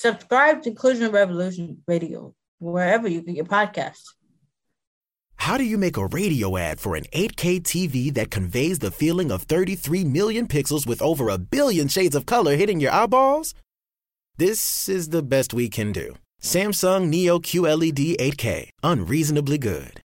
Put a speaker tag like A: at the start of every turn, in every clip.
A: Subscribe to Inclusion Revolution Radio wherever you get your podcasts.
B: How do you make a radio ad for an 8K TV that conveys the feeling of 33 million pixels with over a billion shades of color hitting your eyeballs? This is the best we can do. Samsung Neo QLED 8K, unreasonably good.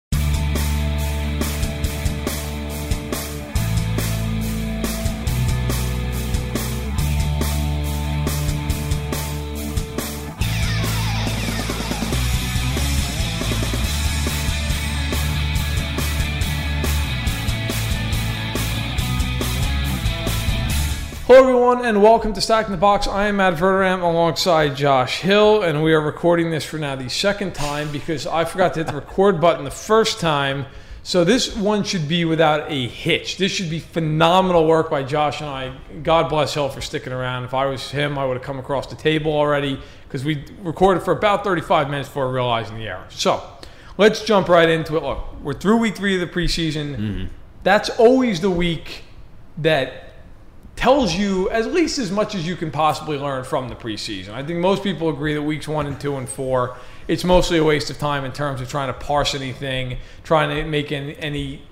C: Hello, everyone, and welcome to Stacking the Box. I am Matt Verderame alongside Josh Hill, and we are recording this for now the second time because I forgot to hit the record button the first time. So this one should be without a hitch. This should be phenomenal work by Josh and I. God bless Hill for sticking around. If I was him, I would have come across the table already because we recorded for about 35 minutes before realizing the error. So let's jump right into it. Look, we're through week three of the preseason. Mm-hmm. That's always the week that tells you at least as much as you can possibly learn from the preseason. I think most people agree that weeks one and two and four, it's mostly a waste of time in terms of trying to parse anything, trying to make any, any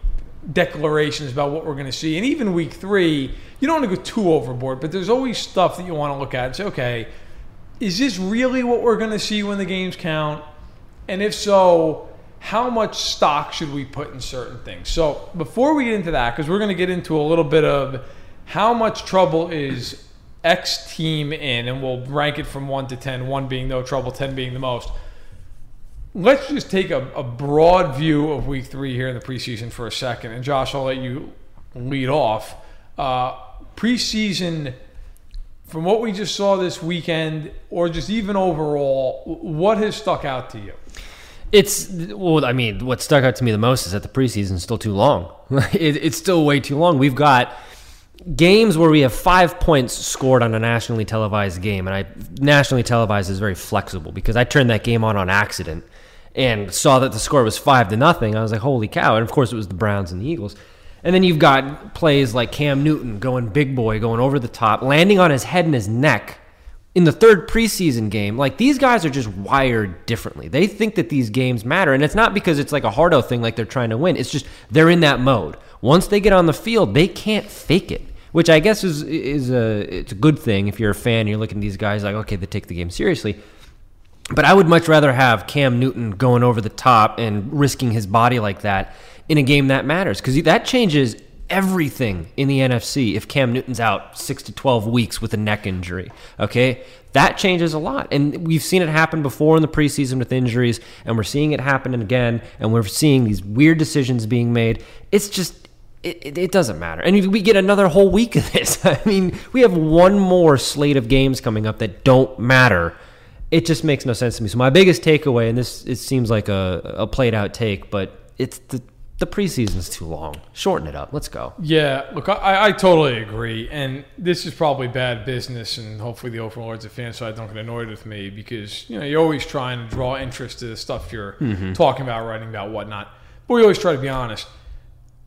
C: declarations about what we're going to see. And even week three, you don't want to go too overboard, but there's always stuff that you want to look at and say, okay, is this really what we're going to see when the games count? And if so, how much stock should we put in certain things? So before we get into that, because we're going to get into a little bit of how much trouble is X team in, and we'll rank it from one to 10, one being no trouble, 10 being the most. Let's just take a, a broad view of week three here in the preseason for a second. And Josh, I'll let you lead off. Uh, preseason, from what we just saw this weekend, or just even overall, what has stuck out to you?
D: It's well, I mean, what stuck out to me the most is that the preseason is still too long. it, it's still way too long. We've got games where we have five points scored on a nationally televised game, and I nationally televised is very flexible because I turned that game on on accident and saw that the score was five to nothing. I was like, holy cow! And of course, it was the Browns and the Eagles. And then you've got plays like Cam Newton going big boy, going over the top, landing on his head and his neck in the third preseason game. Like these guys are just wired differently. They think that these games matter, and it's not because it's like a hardo thing, like they're trying to win. It's just they're in that mode. Once they get on the field, they can't fake it which I guess is is a it's a good thing if you're a fan. You're looking at these guys like okay, they take the game seriously. But I would much rather have Cam Newton going over the top and risking his body like that in a game that matters because that changes everything in the NFC if Cam Newton's out six to 12 weeks with a neck injury. Okay. That changes a lot. And we've seen it happen before in the preseason with injuries, and we're seeing it happen again, and we're seeing these weird decisions being made. It's just, it, it, it, doesn't matter. And we get another whole week of this. I mean, we have one more slate of games coming up that don't matter. It just makes no sense to me. So my biggest takeaway, and this it seems like a, a played out take, but it's the the preseason's too long. Shorten it up. Let's go.
C: Yeah, look, I, I totally agree. And this is probably bad business, and hopefully the overlords of FanSided don't get annoyed with me because you know you're always trying to draw interest to the stuff you're
D: Mm-hmm.
C: talking about, writing about, whatnot. But we always try to be honest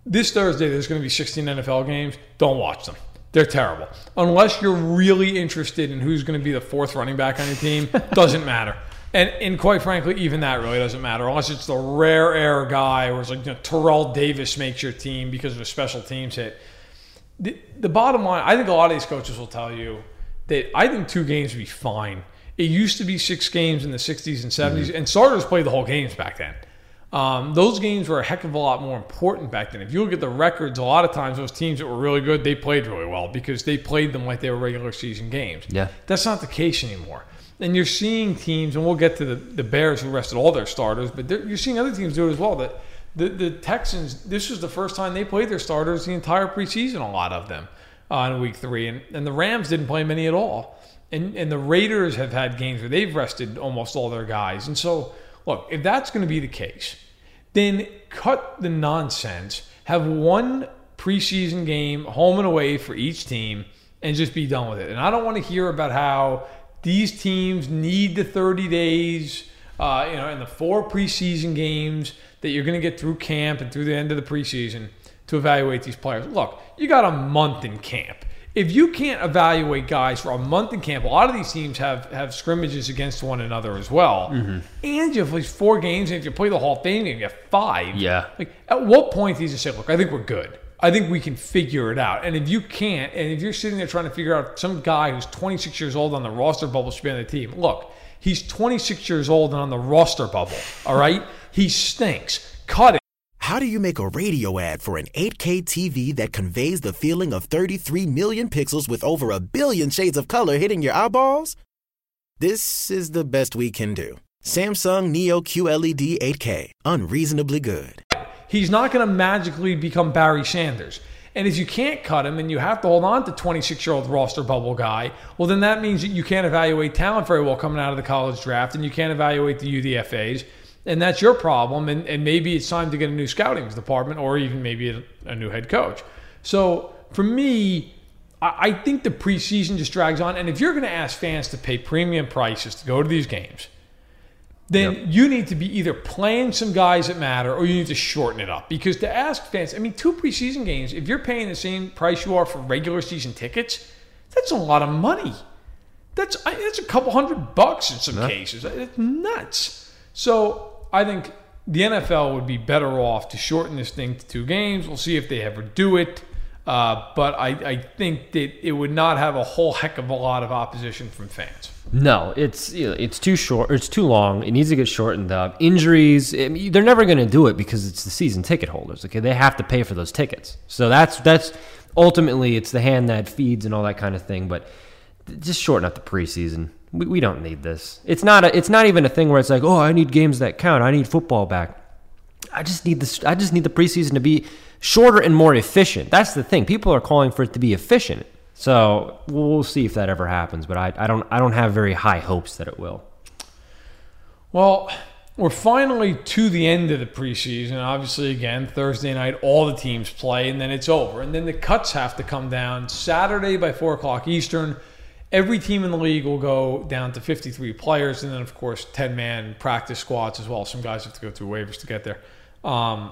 C: this Thursday there's going to be 16 NFL games. Don't watch them. They're terrible. Unless you're really interested in who's going to be the fourth running back on your team, doesn't matter. And, and quite frankly, even that really doesn't matter unless it's the rare air guy or it's like you know, Terrell Davis makes your team because of a special teams hit. The, the bottom line, I think a lot of these coaches will tell you that I think two games would be fine. It used to be six games in the 60s and 70s, mm-hmm. and starters played the whole games back then. Um, those games were a heck of a lot more important back then. If you look at the records, a lot of times those teams that were really good, they played really well because they played them like they were regular season games.
D: Yeah.
C: That's not the case anymore. And you're seeing teams, and we'll get to the, the Bears who rested all their starters, but you're seeing other teams do it as well. That the, the Texans, this was the first time they played their starters the entire preseason, a lot of them uh, in week three. And, and the Rams didn't play many at all. And, and the Raiders have had games where they've rested almost all their guys. And so, look, if that's going to be the case, then cut the nonsense. Have one preseason game, home and away for each team, and just be done with it. And I don't want to hear about how these teams need the 30 days, uh, you know, and the four preseason games that you're going to get through camp and through the end of the preseason to evaluate these players. Look, you got a month in camp. If you can't evaluate guys for a month in camp, a lot of these teams have have scrimmages against one another as well.
D: Mm-hmm.
C: And you play four games, and if you play the Hall of Fame game, you have five.
D: Yeah.
C: Like, at what point do you just say, look, I think we're good. I think we can figure it out. And if you can't, and if you're sitting there trying to figure out some guy who's 26 years old on the roster bubble should be on the team, look, he's 26 years old and on the roster bubble. All right, he stinks. Cut it.
B: How do you make a radio ad for an 8K TV that conveys the feeling of 33 million pixels with over a billion shades of color hitting your eyeballs? This is the best we can do. Samsung Neo QLED 8K, unreasonably good.
C: He's not going to magically become Barry Sanders. And if you can't cut him and you have to hold on to 26 year old roster bubble guy, well, then that means that you can't evaluate talent very well coming out of the college draft and you can't evaluate the UDFAs. And that's your problem. And, and maybe it's time to get a new scouting department or even maybe a, a new head coach. So for me, I, I think the preseason just drags on. And if you're going to ask fans to pay premium prices to go to these games, then
D: Yep.
C: you need to be either playing some guys that matter or you need to shorten it up. Because to ask fans, I mean, two preseason games, if you're paying the same price you are for regular season tickets, that's a lot of money. That's I- that's a couple hundred bucks in some cases. It's nuts. So I think the NFL would be better off to shorten this thing to two games. We'll see if they ever do it. Uh, but I, I think that it would not have a whole heck of a lot of opposition from fans.
D: No, it's you know, it's too short. Or it's too long. It needs to get shortened up. Injuries, I mean, they're never going to do it because it's the season ticket holders. Okay, they have to pay for those tickets. So that's that's ultimately it's the hand that feeds and all that kind of thing. But just shorten up the preseason. We, we don't need this. It's not a, it's not even a thing where it's like, oh, I need games that count. I need football back. I just need this. I just need the preseason to be shorter and more efficient. That's the thing. People are calling for it to be efficient. So we'll see if that ever happens. But I, I don't I don't have very high hopes that it will.
C: Well, we're finally to the end of the preseason. Obviously, again, Thursday night, all the teams play, and then it's over. And then the cuts have to come down Saturday by 4 o'clock Eastern. Every team in the league will go down to 53 players, and then, of course, 10 man practice squads as well. Some guys have to go through waivers to get there. Um,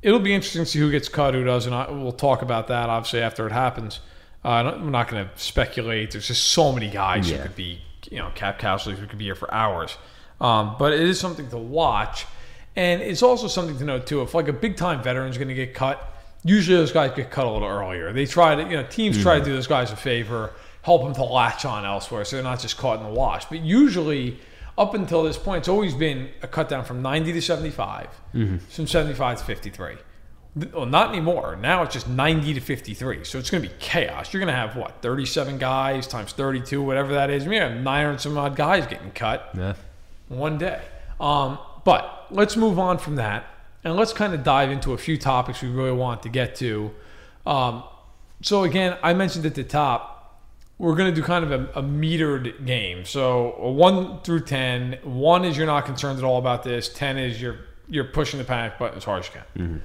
C: it'll be interesting to see who gets cut, who doesn't. I- We'll talk about that, obviously, after it happens. Uh, I'm not going to speculate. There's just so many guys who could be, you know, cap casualties who could be here for hours. Um, but it is something to watch, and it's also something to note too. If like a big time veteran is going to get cut, usually those guys get cut a little earlier. They try to, you know, teams try to do those guys a favor, help them to latch on elsewhere, so they're not just caught in the wash. But usually, up until this point, it's always been a cut down from 90 to 75, from 75 to 53. Well, not anymore. Now it's just 90 to 53. So it's going to be chaos. You're going to have what, 37 guys times 32, whatever that is. You're going to have 900 some odd guys getting cut
D: Yeah.
C: one day. Um, but let's move on from that and let's kind of dive into a few topics we really want to get to. Um, so, again, I mentioned at the top, we're going to do kind of a, a metered game. So, a 1 through 10. 1 is you're not concerned at all about this, 10 is you're, you're pushing the panic button as hard as you can.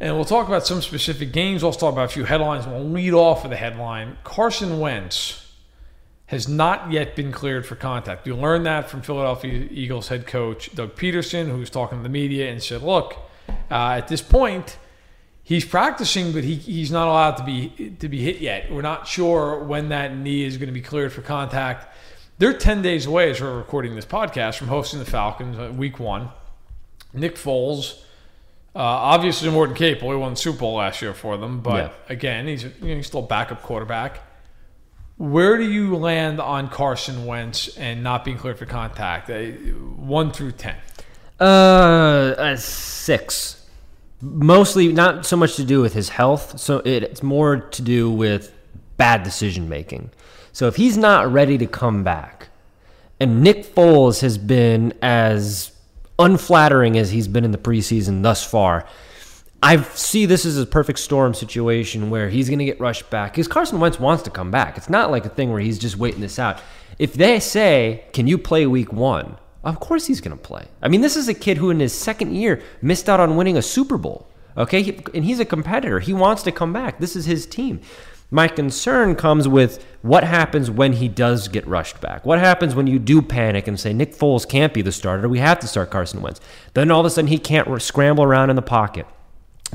C: And we'll talk about some specific games. We'll talk about a few headlines. We'll lead off with a headline Carson Wentz has not yet been cleared for contact. We learned that from Philadelphia Eagles head coach Doug Pederson, who was talking to the media and said, look, uh, at this point, he's practicing, but he, he's not allowed to be to be hit yet. We're not sure when that knee is going to be cleared for contact. They're 10 days away as we're recording this podcast from hosting the Falcons uh, week one. Nick Foles, uh, obviously more than capable. He won the Super Bowl last year for them, but
D: Yeah.
C: again, he's, you know, he's still backup quarterback. Where do you land on Carson Wentz and not being cleared for contact? Uh, one through ten.
D: Uh, a six. Mostly not so much to do with his health. So it's more to do with bad decision making. So if he's not ready to come back, and Nick Foles has been as unflattering as he's been in the preseason thus far, I see this as a perfect storm situation where he's going to get rushed back because Carson Wentz wants to come back. It's not like a thing where he's just waiting this out. If they say, "Can you play Week One?" Of course he's going to play. I mean, this is a kid who in his second year missed out on winning a Super Bowl. Okay, and he's a competitor. He wants to come back. This is his team. My concern comes with what happens when he does get rushed back. What happens when you do panic and say Nick Foles can't be the starter? We have to start Carson Wentz. Then all of a sudden he can't scramble around in the pocket.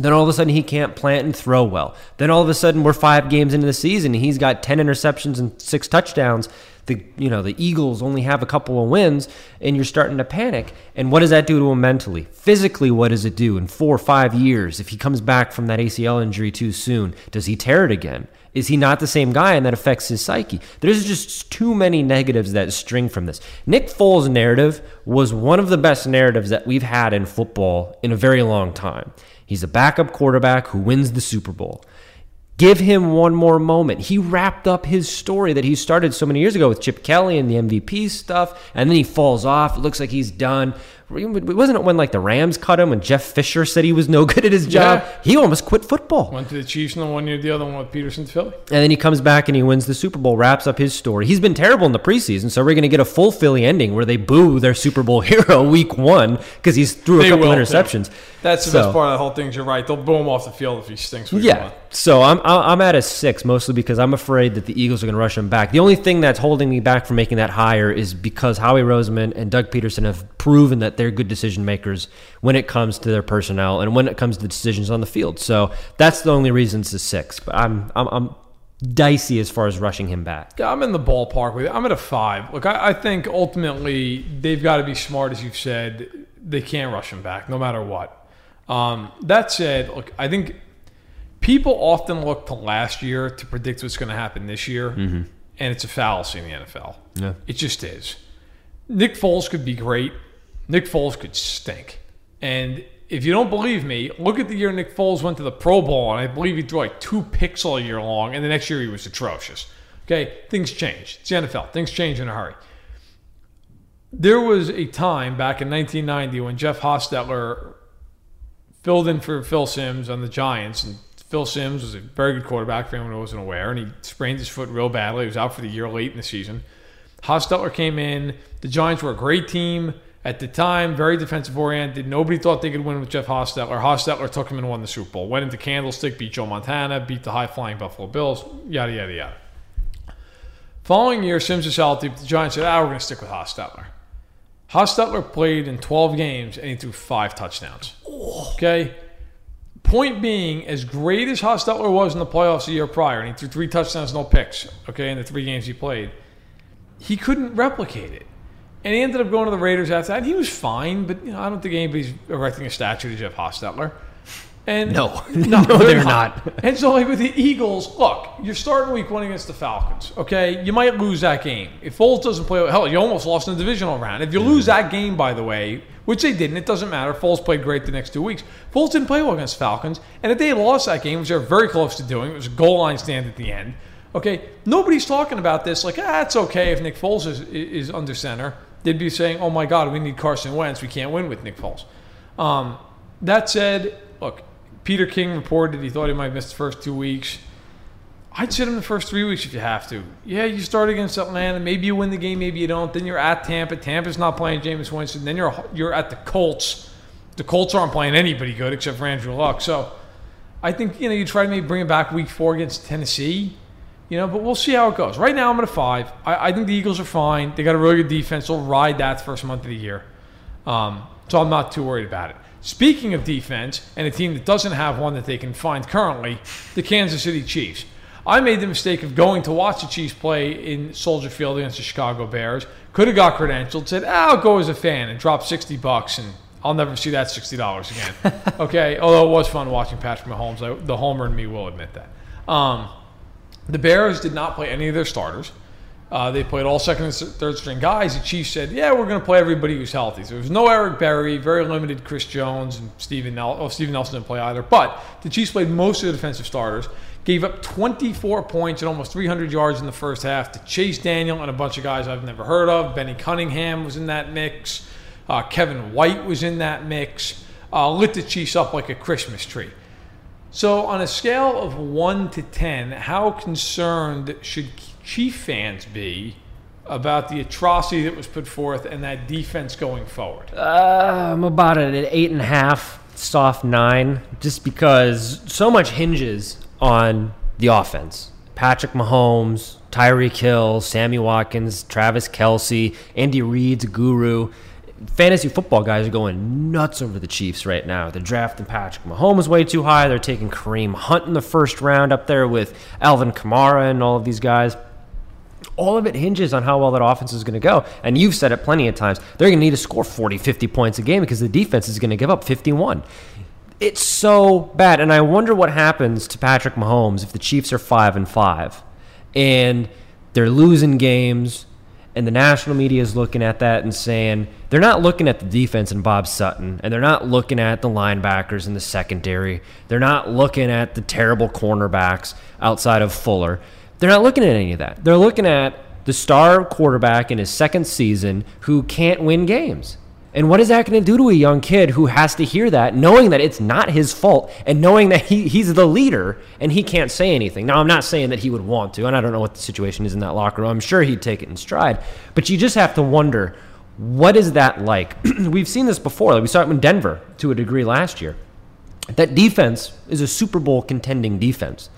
D: Then all of a sudden he can't plant and throw well. Then all of a sudden we're five games into the season he's got ten interceptions and six touchdowns. The you know the Eagles only have a couple of wins and you're starting to panic. And what does that do to him mentally? Physically, what does it do in four or five years if he comes back from that ACL injury too soon? Does he tear it again? Is he not the same guy and that affects his psyche? There's just too many negatives that string from this. Nick Foles' narrative was one of the best narratives that we've had in football in a very long time. He's a backup quarterback who wins the Super Bowl. Give him one more moment. He wrapped up his story that he started so many years ago with Chip Kelly and the MVP stuff, and then he falls off. It looks like he's done. Wasn't it when like the Rams cut him when Jeff Fisher said he was no good at his job?
C: Yeah.
D: He almost quit football.
C: Went to the Chiefs and the one year, the other one with Pederson to Philly.
D: And then he comes back and he wins the Super Bowl, wraps up his story. He's been terrible in the preseason, so we're going to get a full Philly ending where they boo their Super Bowl hero week one because he's threw a
C: They
D: couple
C: will, too.
D: interceptions.
C: That's the
D: So-
C: best part of the whole thing. You're right. They'll boo him off the field if he stinks. week
D: Yeah.
C: one.
D: So I'm I'm at a six mostly because I'm afraid that the Eagles are going to rush him back. The only thing that's holding me back from making that higher is because Howie Roseman and Doug Pederson have proven that they're good decision makers when it comes to their personnel and when it comes to decisions on the field. So that's the only reason it's a six. But I'm I'm, I'm dicey as far as rushing him back.
C: Yeah, I'm in the ballpark with you. I'm at a five. Look, I, I think ultimately they've got to be smart, as you've said. They can't rush him back, no matter what. Um, that said, look, I think people often look to last year to predict what's going to happen this year, and it's a fallacy in the NFL.
D: Yeah.
C: It just is. Nick Foles could be great. Nick Foles could stink. And if you don't believe me, look at the year Nick Foles went to the Pro Bowl, and I believe he threw like two picks all year long, and the next year he was atrocious. Okay, things change. It's the NFL. Things change in a hurry. There was a time back in 1990 when Jeff Hostetler filled in for Phil Simms on the Giants, and Phil Simms was a very good quarterback for anyone who wasn't aware, and he sprained his foot real badly. He was out for the year late in the season. Hostetler came in. The Giants were a great team at the time, very defensive oriented. Nobody thought they could win with Jeff Hostetler. Hostetler took him and won the Super Bowl. Went into Candlestick, beat Joe Montana, beat the high flying Buffalo Bills, yada, yada, yada. Following year, Simms but the Giants said, ah, we're going to stick with Hostetler. Hostetler played in 12 games and he threw five touchdowns. Okay? Point being, as great as Hostetler was in the playoffs the year prior, and he threw three touchdowns, no picks, okay, in the three games he played, he couldn't replicate it. And he ended up going to the Raiders after that. He was fine, but you know, I don't think anybody's erecting a statue to Jeff Hostetler. And
D: No.
C: no,
D: No,
C: they're,
D: they're
C: not.
D: not.
C: And so, like with the Eagles, look, you're starting week one against the Falcons. Okay, you might lose that game if Foles doesn't play. Well, hell, you almost lost in the divisional round. If you lose that game, by the way, which they didn't, it doesn't matter. Foles played great the next two weeks. Foles didn't play well against Falcons, and if they lost that game, which they were very close to doing, it was a goal line stand at the end. Okay, nobody's talking about this like ah, it's okay if Nick Foles is is under center. They'd be saying, "Oh my God, we need Carson Wentz. We can't win with Nick Foles." Um, that said, look, Peter King reported he thought he might miss the first two weeks. I'd sit him the first three weeks if you have to. Yeah, you start against Atlanta. Maybe you win the game, maybe you don't. Then you're at Tampa. Tampa's not playing Jameis Winston. Then you're you're at the Colts. The Colts aren't playing anybody good except for Andrew Luck. So I think you know you try to maybe bring him back week four against Tennessee. You know, but we'll see how it goes. Right now, I'm at a five. I, I think the Eagles are fine. They got a really good defense. They'll ride that first month of the year. Um, so I'm not too worried about it. Speaking of defense, and a team that doesn't have one that they can find currently, the Kansas City Chiefs. I made the mistake of going to watch the Chiefs play in Soldier Field against the Chicago Bears. Could have got credentialed, said, ah, I'll go as a fan and drop 60 bucks, and I'll never see that $60 again. okay, although it was fun watching Patrick Mahomes. I, the homer in me will admit that. Um, the Bears did not play any of their starters. Uh, they played all second and third string guys. The Chiefs said, "Yeah, we're going to play everybody who's healthy." So there was no Eric Berry, very limited Chris Jones and Steven Nelson. Oh, Steven Nelson didn't play either. But the Chiefs played most of the defensive starters. Gave up 24 points and almost 300 yards in the first half to Chase Daniel and a bunch of guys I've never heard of. Benny Cunningham was in that mix. Uh, Kevin White was in that mix. Uh, lit the Chiefs up like a Christmas tree. So, on a scale of 1 to 10, how concerned should Chief fans be about the atrocity that was put forth and that defense going forward?
D: Uh, I'm about at an eight and a half, soft nine, just because so much hinges on the offense. Patrick Mahomes, Tyreek Hill, Sammy Watkins, Travis Kelce, Andy Reid's guru. Fantasy football guys are going nuts over the Chiefs right now. They're drafting Patrick Mahomes way too high. They're taking Kareem Hunt in the first round up there with Alvin Kamara and all of these guys. All of it hinges on how well that offense is going to go. And you've said it plenty of times. They're going to need to score 40, 50 points a game because the defense is going to give up 51. It's so bad. And I wonder what happens to Patrick Mahomes if the Chiefs are 5 and 5 and they're losing games and the national media is looking at that and saying they're not looking at the defense and Bob Sutton, and they're not looking at the linebackers in the secondary. They're not looking at the terrible cornerbacks outside of Fuller. They're not looking at any of that. They're looking at the star quarterback in his second season who can't win games. And what is that going to do to a young kid who has to hear that, knowing that it's not his fault and knowing that he, he's the leader and he can't say anything? Now, I'm not saying that he would want to, and I don't know what the situation is in that locker room. I'm sure he'd take it in stride. But you just have to wonder what is that like? We've seen this before. Like we saw it in Denver to a degree last year. That defense is a Super Bowl contending defense.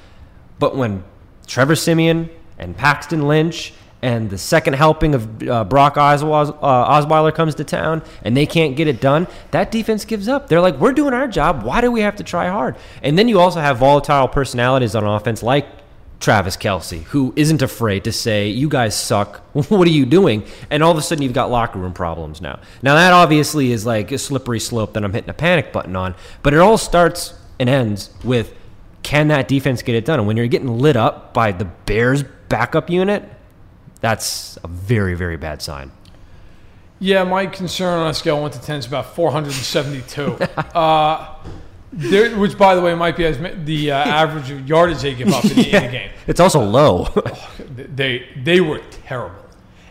D: But when Trevor Siemian and Paxton Lynch and the second helping of uh, Brock Osweiler, uh, Osweiler comes to town and they can't get it done, that defense gives up. They're like, we're doing our job. Why do we have to try hard? And then you also have volatile personalities on offense like Travis Kelce, who isn't afraid to say, You guys suck. what are you doing? And all of a sudden, you've got locker room problems now. Now, that obviously is like a slippery slope that I'm hitting a panic button on, but it all starts and ends with can that defense get it done? And when you're getting lit up by the Bears backup unit, that's a very, very bad sign.
C: Yeah, my concern on a scale of 1 to 10 is about 472. uh, there, which, by the way, might be as the uh, average yardage they give up in the, yeah. in the game.
D: It's also low.
C: they they were terrible,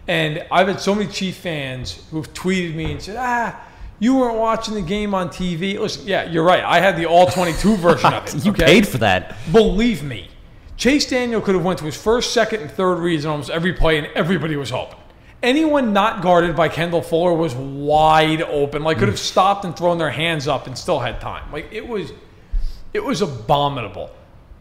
C: and I've had so many Chief fans who've tweeted me and said, "Ah, you weren't watching the game on TV." Listen, yeah, you're right. I had the all 22 version of it.
D: you
C: okay?
D: paid for that.
C: Believe me, Chase Daniel could have went to his first, second, and third reads on almost every play, and everybody was open. Anyone not guarded by Kendall Fuller was wide open. Like could have stopped and thrown their hands up and still had time. Like it was, it was abominable.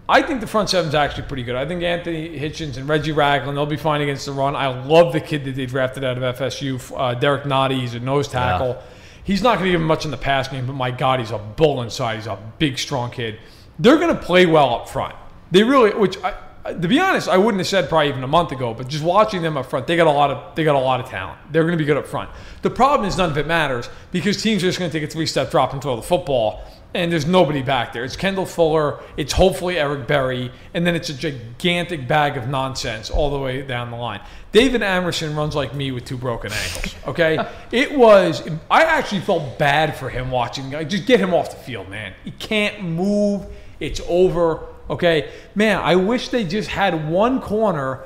C: I think the front seven's actually pretty good. I think Anthony Hitchens and Reggie Ragland, they'll be fine against the run. I love the kid that they drafted out of FSU, uh, Derrick Nnadi. He's a nose tackle. Yeah. He's not going to give him much in the pass game, but my God, he's a bull inside. He's a big, strong kid. They're going to play well up front. They really, which I, to be honest, I wouldn't have said probably even a month ago, but just watching them up front, they got a lot of they got a lot of talent. They're going to be good up front. The problem is none of it matters because teams are just going to take a three step drop and throw the football, and there's nobody back there. It's Kendall Fuller, it's hopefully Eric Berry, and then it's a gigantic bag of nonsense all the way down the line. David Amerson runs like me with two broken ankles. Okay, it was. I actually felt bad for him watching. Just get him off the field, man. He can't move. It's over. Okay, man, I wish they just had one corner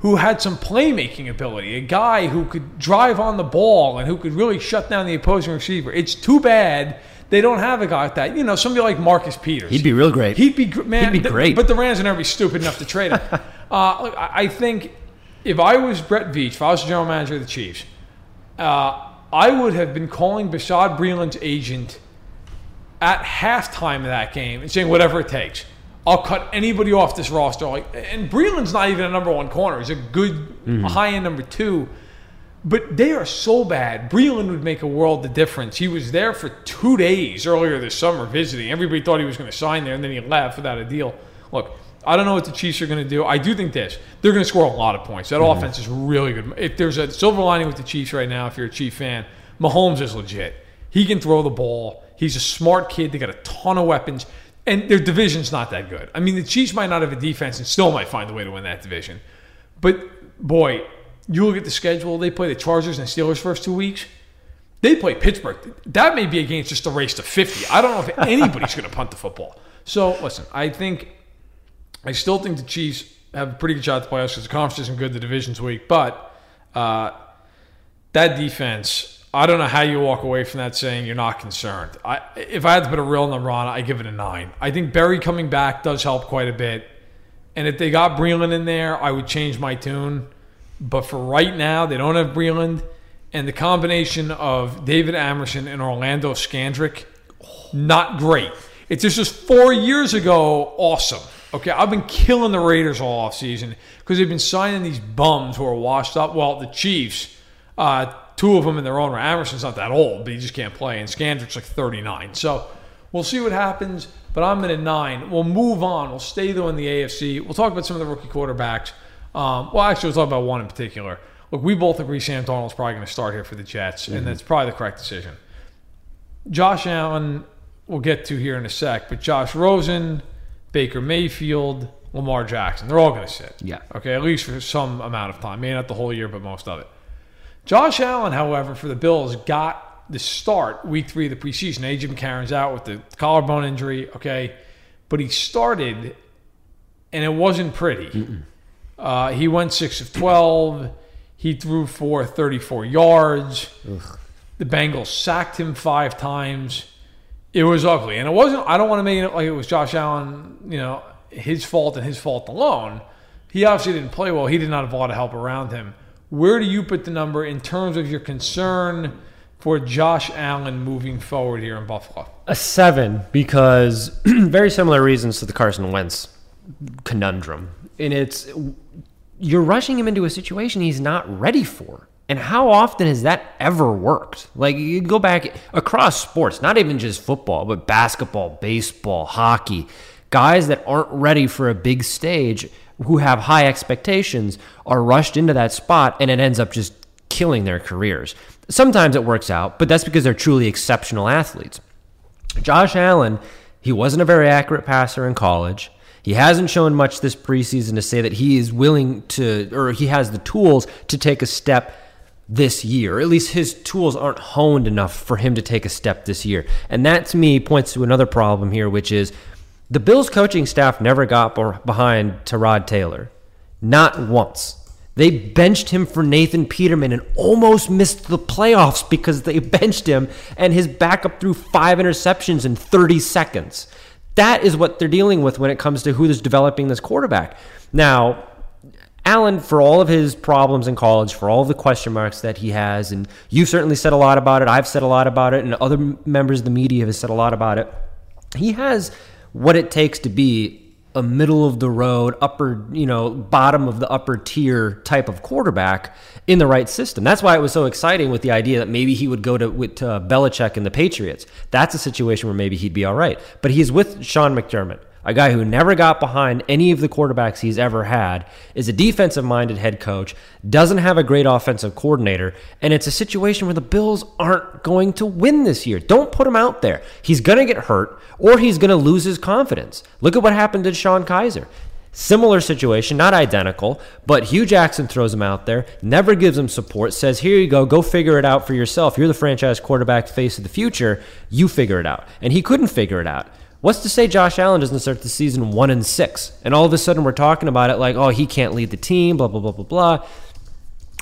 C: who had some playmaking ability, a guy who could drive on the ball and who could really shut down the opposing receiver. It's too bad they don't have a guy like that. You know, somebody like Marcus Peters.
D: He'd be real great.
C: He'd be man.
D: He'd be great.
C: but the Rams are never be stupid enough to trade him. uh, look, I think if I was Brett Veach, if I was the general manager of the Chiefs, uh, I would have been calling Bashaud Breeland's agent at halftime of that game and saying whatever it takes. I'll cut anybody off this roster. Like, and Breeland's not even a number one corner. He's a good mm-hmm. high end number two. But they are so bad. Breeland would make a world of difference. He was there for two days earlier this summer visiting. Everybody thought he was going to sign there, and then he left without a deal. Look, I don't know what the Chiefs are going to do. I do think this: they're going to score a lot of points. That mm-hmm. offense is really good. If there's a silver lining with the Chiefs right now, if you're a Chief fan, Mahomes is legit. He can throw the ball. He's a smart kid. They got a ton of weapons. And their division's not that good. I mean, the Chiefs might not have a defense and still might find a way to win that division. But boy, you look at the schedule, they play the Chargers and Steelers first two weeks. They play Pittsburgh. That may be a game just a race to 50. I don't know if anybody's going to punt the football. So, listen, I think, I still think the Chiefs have a pretty good shot at the playoffs because the conference isn't good, the division's weak. But uh, that defense, I don't know how you walk away from that saying you're not concerned. I, if I had to put a real number on it, I give it a nine. I think Barry coming back does help quite a bit. And if they got Breeland in there, I would change my tune. But for right now, they don't have Breeland. And the combination of David Amerson and Orlando Scandrick, not great. It's just, just four years ago, awesome. Okay, I've been killing the Raiders all offseason because they've been signing these bums who are washed up. Well, the Chiefs, uh, two of them in their own right. Amerson's not that old, but he just can't play, and Scandrick's like 39. So we'll see what happens. But I'm at a nine. We'll move on. We'll stay though in the AFC. We'll talk about some of the rookie quarterbacks. Um, well, actually, we'll talk about one in particular. Look, we both agree Sam Darnold's probably going to start here for the Jets, and that's probably the correct decision. Josh Allen, we'll get to here in a sec, but Josh Rosen, Baker Mayfield, Lamar Jackson, they're all going to sit.
D: Yeah.
C: Okay, at least for some amount of time. Maybe not the whole year, but most of it. Josh Allen, however, for the Bills, got the start week three of the preseason. AJ McCarron's out with the collarbone injury, okay? But he started, and it wasn't pretty. Uh, he went 6 of 12. He threw for 34 yards. The Bengals sacked him five times. It was ugly. And it wasn't, I don't want to make it like it was Josh Allen, you know, his fault and his fault alone. He obviously didn't play well. He did not have a lot of help around him. Where do you put the number in terms of your concern for Josh Allen moving forward here in Buffalo?
D: A seven because very similar reasons to the Carson Wentz conundrum. And it's you're rushing him into a situation he's not ready for. And how often has that ever worked? Like you go back across sports, not even just football, but basketball, baseball, hockey. Guys that aren't ready for a big stage, who have high expectations, are rushed into that spot and it ends up just killing their careers. Sometimes it works out, but that's because they're truly exceptional athletes. Josh Allen, he wasn't a very accurate passer in college. He hasn't shown much this preseason to say that he is willing to, or he has the tools to take a step this year. At least his tools aren't honed enough for him to take a step this year. And that to me points to another problem here, which is the Bills coaching staff never got behind Tyrod Taylor. Not once. They benched him for Nathan Peterman and almost missed the playoffs because they benched him and his backup threw five interceptions in 30 seconds. That is what they're dealing with when it comes to who is developing this quarterback. Now, Allen, for all of his problems in college, for all of the question marks that he has, and you've certainly said a lot about it, I've said a lot about it, and other members of the media have said a lot about it. He has what it takes to be a middle of the road, upper, you know, bottom of the upper tier type of quarterback in the right system. That's why it was so exciting with the idea that maybe he would go to with uh, Belichick and the Patriots. That's a situation where maybe he'd be all right. But he's with Sean McDermott, a guy who never got behind any of the quarterbacks he's ever had, is a defensive minded head coach, doesn't have a great offensive coordinator, and it's a situation where the Bills aren't going to win this year. Don't put him out there. He's going to get hurt or he's going to lose his confidence. Look at what happened to Sean Kizer. Similar situation, not identical, but Hue Jackson throws him out there, never gives him support, says, Here you go, go figure it out for yourself. You're the franchise quarterback face of the future. You figure it out. And he couldn't figure it out. What's to say Josh Allen doesn't start the season one and six? And all of a sudden we're talking about it like, oh, he can't lead the team, blah, blah, blah, blah, blah.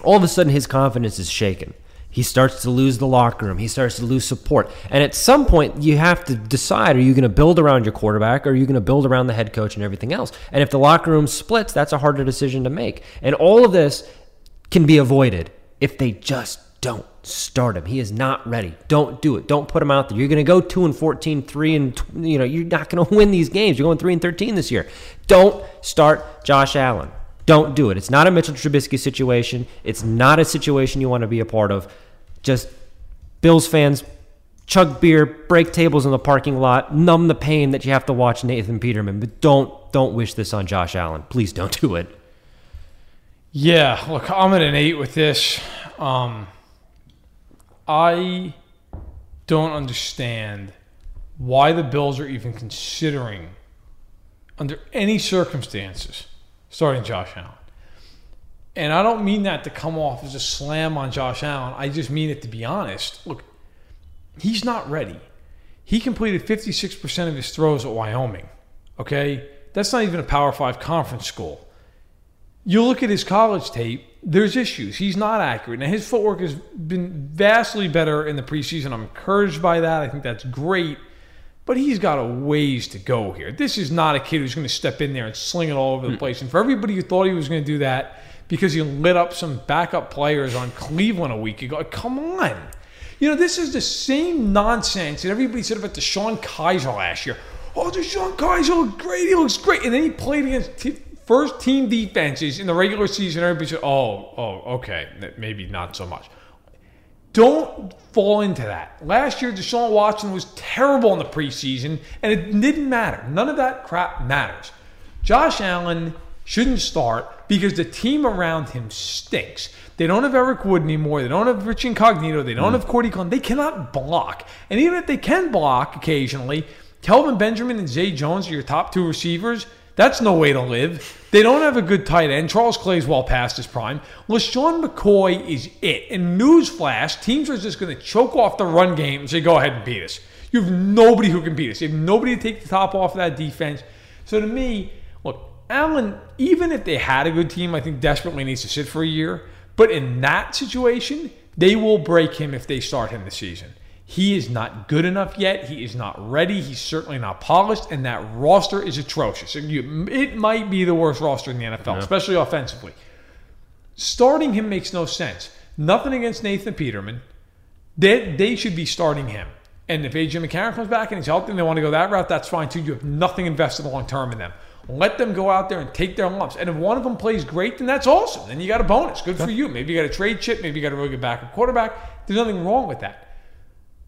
D: All of a sudden his confidence is shaken. He starts to lose the locker room. He starts to lose support. And at some point, you have to decide are you going to build around your quarterback or are you going to build around the head coach and everything else? And if the locker room splits, that's a harder decision to make. And all of this can be avoided if they just don't start him. He is not ready. Don't do it. Don't put him out there. You're going to go 2 and 14, 3 and you know, you're not going to win these games. You're going 3 and 13 this year. Don't start Josh Allen. Don't do it. It's not a Mitchell Trubisky situation. It's not a situation you want to be a part of. Just Bills fans chug beer, break tables in the parking lot, numb the pain that you have to watch Nathan Peterman, but don't don't wish this on Josh Allen. Please don't do it.
C: Yeah, look, I'm at an eight with this. Um, I don't understand why the Bills are even considering, under any circumstances, starting Josh Allen. And I don't mean that to come off as a slam on Josh Allen. I just mean it to be honest. Look, he's not ready. He completed 56% of his throws at Wyoming. Okay? That's not even a Power Five conference school. You look at his college tape, there's issues. He's not accurate. Now, his footwork has been vastly better in the preseason. I'm encouraged by that. I think that's great. But he's got a ways to go here. This is not a kid who's going to step in there and sling it all over the hmm. place. And for everybody who thought he was going to do that because he lit up some backup players on Cleveland a week ago, come on. You know, this is the same nonsense that everybody said about DeShone Kizer last year. Oh, DeShone Kizer great. He looks great. And then he played against t- first team defenses in the regular season. Everybody said, oh, oh, okay, maybe not so much. Don't fall into that. Last year, Deshaun Watson was terrible in the preseason, and it didn't matter. None of that crap matters. Josh Allen shouldn't start because the team around him stinks. They don't have Eric Wood anymore. They don't have Rich Incognito. They don't hmm. have Cordy Conn. They cannot block. And even if they can block occasionally, Kelvin Benjamin and Zay Jones are your top two receivers. That's no way to live. They don't have a good tight end. Charles Clay's well past his prime. LeSean McCoy is it. And newsflash, teams are just going to choke off the run game and say, go ahead and beat us. You have nobody who can beat us. You have nobody to take the top off of that defense. So to me, look, Allen, even if they had a good team, I think desperately needs to sit for a year. But in that situation, they will break him if they start him this season. He is not good enough yet. He is not ready. He's certainly not polished, and that roster is atrocious. It might be the worst roster in the NFL, yeah. especially offensively. Starting him makes no sense. Nothing against Nathan Peterman. They, they should be starting him. And if AJ McCarron comes back and he's healthy and they want to go that route, that's fine too. You have nothing invested long term in them. Let them go out there and take their lumps. And if one of them plays great, then that's awesome. Then you got a bonus. Good for you. Maybe you got a trade chip. Maybe you got a really good backup quarterback. There's nothing wrong with that.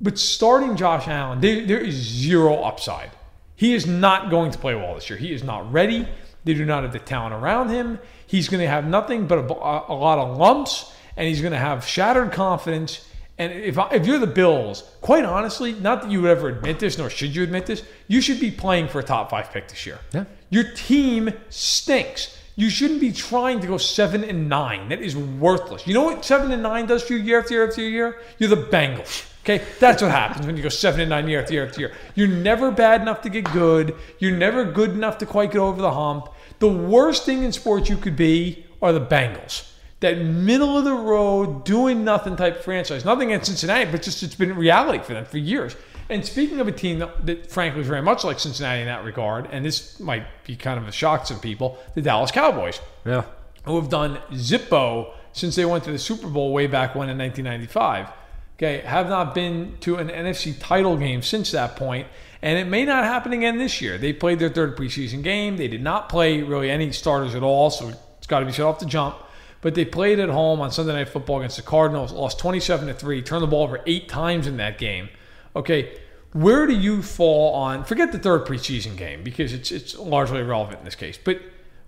C: But starting Josh Allen, there, there is zero upside. He is not going to play well this year. He is not ready. They do not have the talent around him. He's going to have nothing but a, a lot of lumps, and he's going to have shattered confidence. And if, if you're the Bills, quite honestly, not that you would ever admit this, nor should you admit this, you should be playing for a top five pick this year.
D: Yeah.
C: Your team stinks. You shouldn't be trying to go seven and nine. That is worthless. You know what seven and nine does for you year after year after year? You're the Bengals. Okay, that's what happens when you go seven and nine year after year after year. You're never bad enough to get good. You're never good enough to quite get over the hump. The worst thing in sports you could be are the Bengals. That middle of the road, doing nothing type franchise. Nothing against Cincinnati, but just it's been reality for them for years. And speaking of a team that, that, frankly is very much like Cincinnati in that regard, and this might be kind of a shock to some people, the Dallas Cowboys.
D: Yeah.
C: Who have done Zippo since they went to the Super Bowl way back when in 1995 okay, have not been to an NFC title game since that point, and it may not happen again this year. They played their third preseason game. They did not play really any starters at all, so it's got to be shut off the jump. But they played at home on Sunday Night Football against the Cardinals, lost 27 to 3, turned the ball over eight times in that game. Okay, where do you fall on forget the third preseason game because it's it's largely irrelevant in this case, but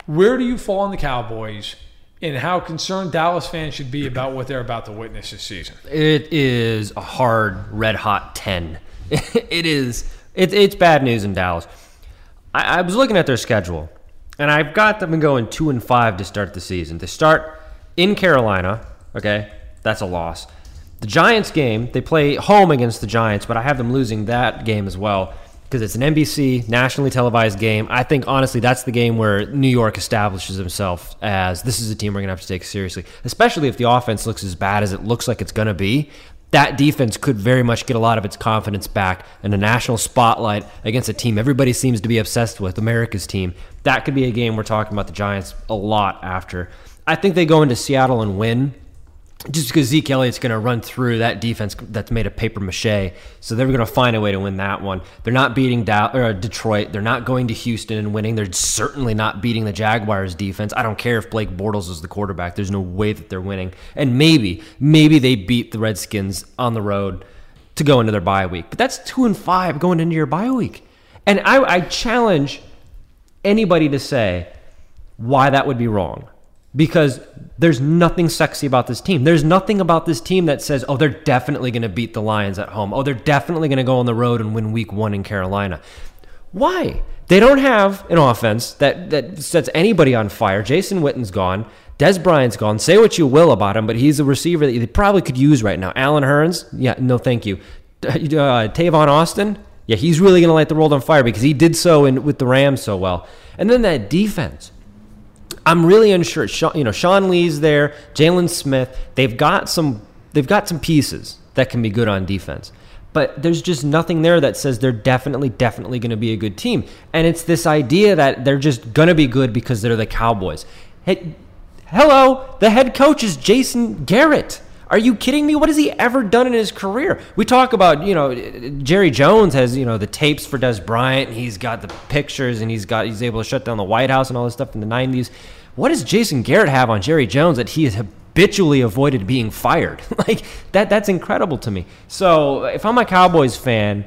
C: where do you fall on the Cowboys and how concerned Dallas fans should be about what they're about to witness this season.
D: It is a hard, red hot 10. it is. It, it's bad news in Dallas. I, I, was looking at their schedule, and I've got them going 2 and 5 to start the season. To start in Carolina, okay, that's a loss. The Giants game, they play home against the Giants, but I have them losing that game as well because it's an NBC nationally televised game. I think honestly that's the game where New York establishes himself as this is a team we're going to have to take seriously, especially if the offense looks as bad as it looks like it's going to be. That defense could very much get a lot of its confidence back in a national spotlight against a team everybody seems to be obsessed with, America's team. That could be a game we're talking about the Giants a lot after. I think they go into Seattle and win just because Zeke Elliott's going to run through that defense that's made of paper mache. So they're going to find a way to win that one. They're not beating or uh, Detroit. They're not going to Houston and winning. They're certainly not beating the Jaguars defense. I don't care if Blake Bortles is the quarterback. There's no way that they're winning. And maybe, maybe they beat the Redskins on the road to go into their bye week. But that's two and five going into your bye week. And I, I challenge anybody to say why that would be wrong because there's nothing sexy about this team. There's nothing about this team that says, oh, they're definitely going to beat the Lions at home. Oh, they're definitely going to go on the road and win week one in Carolina. Why? They don't have an offense that, that sets anybody on fire. Jason Witten's gone. Dez Bryant's gone. Say what you will about him, but he's a receiver that they probably could use right now. Allen Hurns, yeah, no thank you. Uh, Tavon Austin, yeah, he's really going to light the world on fire because he did so in, with the Rams so well. And then that defense. I'm really unsure. You know, Sean Lee's there, Jaylon Smith. They've got some. They've got some pieces that can be good on defense, but there's just nothing there that says they're definitely, definitely going to be a good team. And it's this idea that they're just going to be good because they're the Cowboys. Hey, hello, the head coach is Jason Garrett. Are you kidding me? What has he ever done in his career? We talk about, you know, Jerry Jones has, you know, the tapes for Dez Bryant. He's got the pictures and he's got he's able to shut down the White House and all this stuff in the 90s. What does Jason Garrett have on Jerry Jones that he has habitually avoided being fired. like that that's incredible to me. So if I'm a Cowboys fan,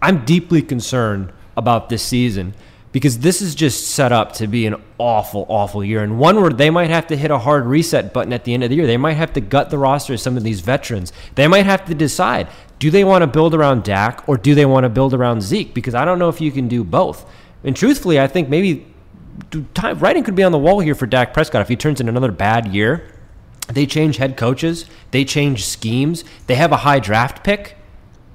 D: I'm deeply concerned about this season because this is just set up to be an awful, awful year. And one where they might have to hit a hard reset button at the end of the year. They might have to gut the roster of some of these veterans. They might have to decide do they want to build around Dak or do they want to build around Zeke? Because I don't know if you can do both. And truthfully, I think maybe time, writing could be on the wall here for Dak Prescott if he turns in another bad year. They change head coaches, they change schemes, they have a high draft pick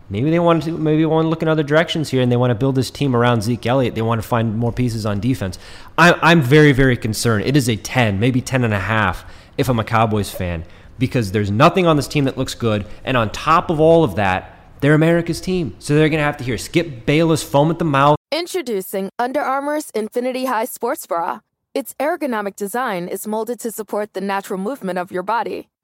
D: maybe they want to maybe want to look in other directions here and they want to build this team around Zeke Elliott. They want to find more pieces on defense. I'm, I'm very, very concerned. It is a 10, maybe 10 and a half if I'm a Cowboys fan because there's nothing on this team that looks good. And on top of all of that, they're America's team. So they're going to have to hear Skip Bayless foam at the mouth.
E: Introducing Under Armour's Infinity High Sports Bra. Its ergonomic design is molded to support the natural movement of your body.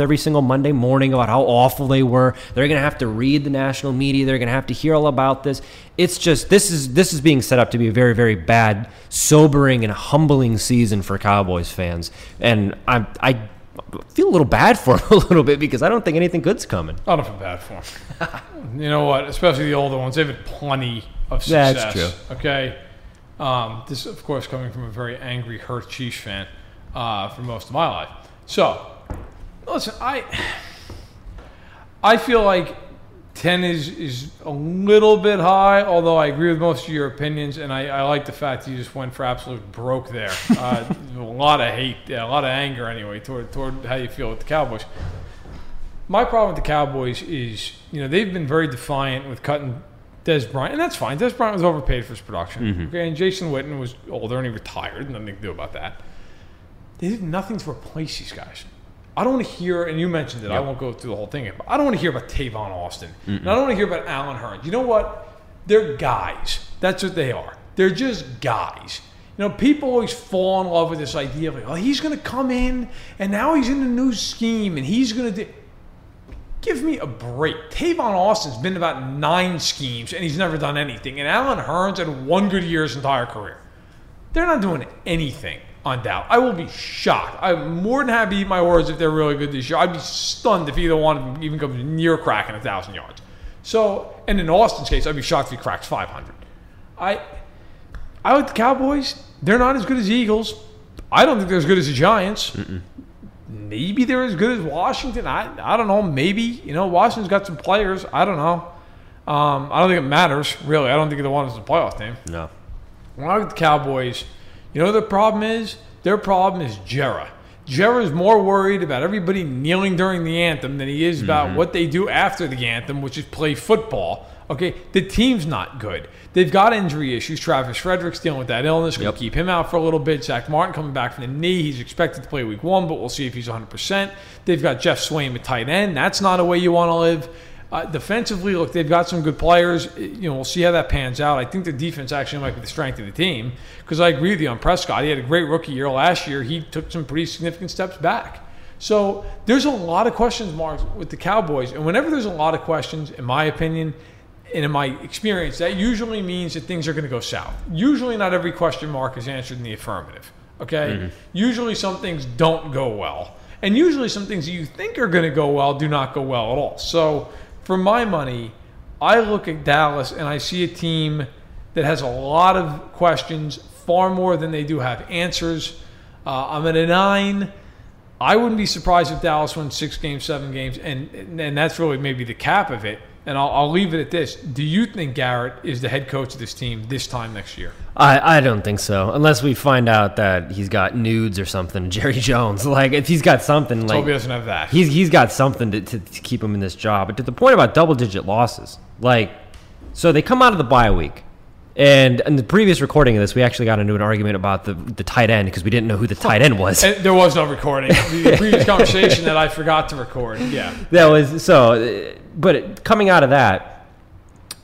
D: every single Monday morning about how awful they were. They're going to have to read the national media. They're going to have to hear all about this. It's just this is this is being set up to be a very very bad, sobering and humbling season for Cowboys fans. And I I feel a little bad for them a little bit because I don't think anything good's coming.
C: I don't feel bad for them. you know what? Especially the older ones, they've had plenty of success. That's true. Okay. Um, this, of course, coming from a very angry, hurt Chiefs fan uh, for most of my life. So Listen, I I feel like ten is is a little bit high. Although I agree with most of your opinions, and I, I like the fact that you just went for absolute broke there. Uh, a lot of hate, yeah, a lot of anger anyway toward toward how you feel with the Cowboys. My problem with the Cowboys is, you know, they've been very defiant with cutting Dez Bryant, and that's fine. Dez Bryant was overpaid for his production. Mm-hmm. Okay, and Jason Witten was older and he retired. Nothing to do about that. They did nothing to replace these guys. I don't want to hear, and you mentioned it. Yep. I won't go through the whole thing, but I don't want to hear about Tavon Austin. Mm-mm. And I don't want to hear about Allen Hurns. You know what? They're guys. That's what they are. They're just guys. You know, people always fall in love with this idea of like, oh, he's going to come in, and now he's in a new scheme, and he's going to do. Give me a break. Tavon Austin's been about nine schemes, and he's never done anything. And Allen Hurns had one good year his entire career. They're not doing anything on Dow. I will be shocked. I'm more than happy to eat my words if they're really good this year. I'd be stunned if either one of them even comes near cracking a thousand yards. So, and in Austin's case, I'd be shocked if he cracks 500. I, I like the Cowboys. They're not as good as the Eagles. I don't think they're as good as the Giants. Mm-mm. Maybe they're as good as Washington. I, I don't know. Maybe you know Washington's got some players. I don't know. Um, I don't think it matters really. I don't think they the one is the playoff team.
D: No.
C: When I look at the Cowboys you know the problem is? Their problem is Jerry. is more worried about everybody kneeling during the anthem than he is about mm-hmm. what they do after the anthem, which is play football. Okay, the team's not good. They've got injury issues. Travis Frederick's dealing with that illness. Going to yep. keep him out for a little bit. Zack Martin coming back from the knee. He's expected to play week one, but we'll see if he's 100%. They've got Jeff Swaim at tight end. That's not a way you want to live. Uh, defensively, look, they've got some good players. You know, we'll see how that pans out. I think the defense actually might be the strength of the team because I agree with you on Prescott. He had a great rookie year last year. He took some pretty significant steps back. So there's a lot of questions marks with the Cowboys, and whenever there's a lot of questions, in my opinion, and in my experience, that usually means that things are going to go south. Usually, not every question mark is answered in the affirmative. Okay. Mm-hmm. Usually, some things don't go well, and usually, some things that you think are going to go well do not go well at all. So for my money, I look at Dallas and I see a team that has a lot of questions, far more than they do have answers. Uh, I'm at a nine. I wouldn't be surprised if Dallas wins six games, seven games, and and that's really maybe the cap of it. And I'll, I'll leave it at this. Do you think Garrett is the head coach of this team this time next year?
D: I, I don't think so. Unless we find out that he's got nudes or something. Jerry Jones. Like, if he's got something, like.
C: Toby doesn't have that.
D: He's, he's got something to, to, to keep him in this job. But to the point about double digit losses, like, so they come out of the bye week. And in the previous recording of this, we actually got into an argument about the, the tight end because we didn't know who the tight end was.
C: And there was no recording. The previous conversation that I forgot to record. Yeah.
D: That was so. Uh, but coming out of that,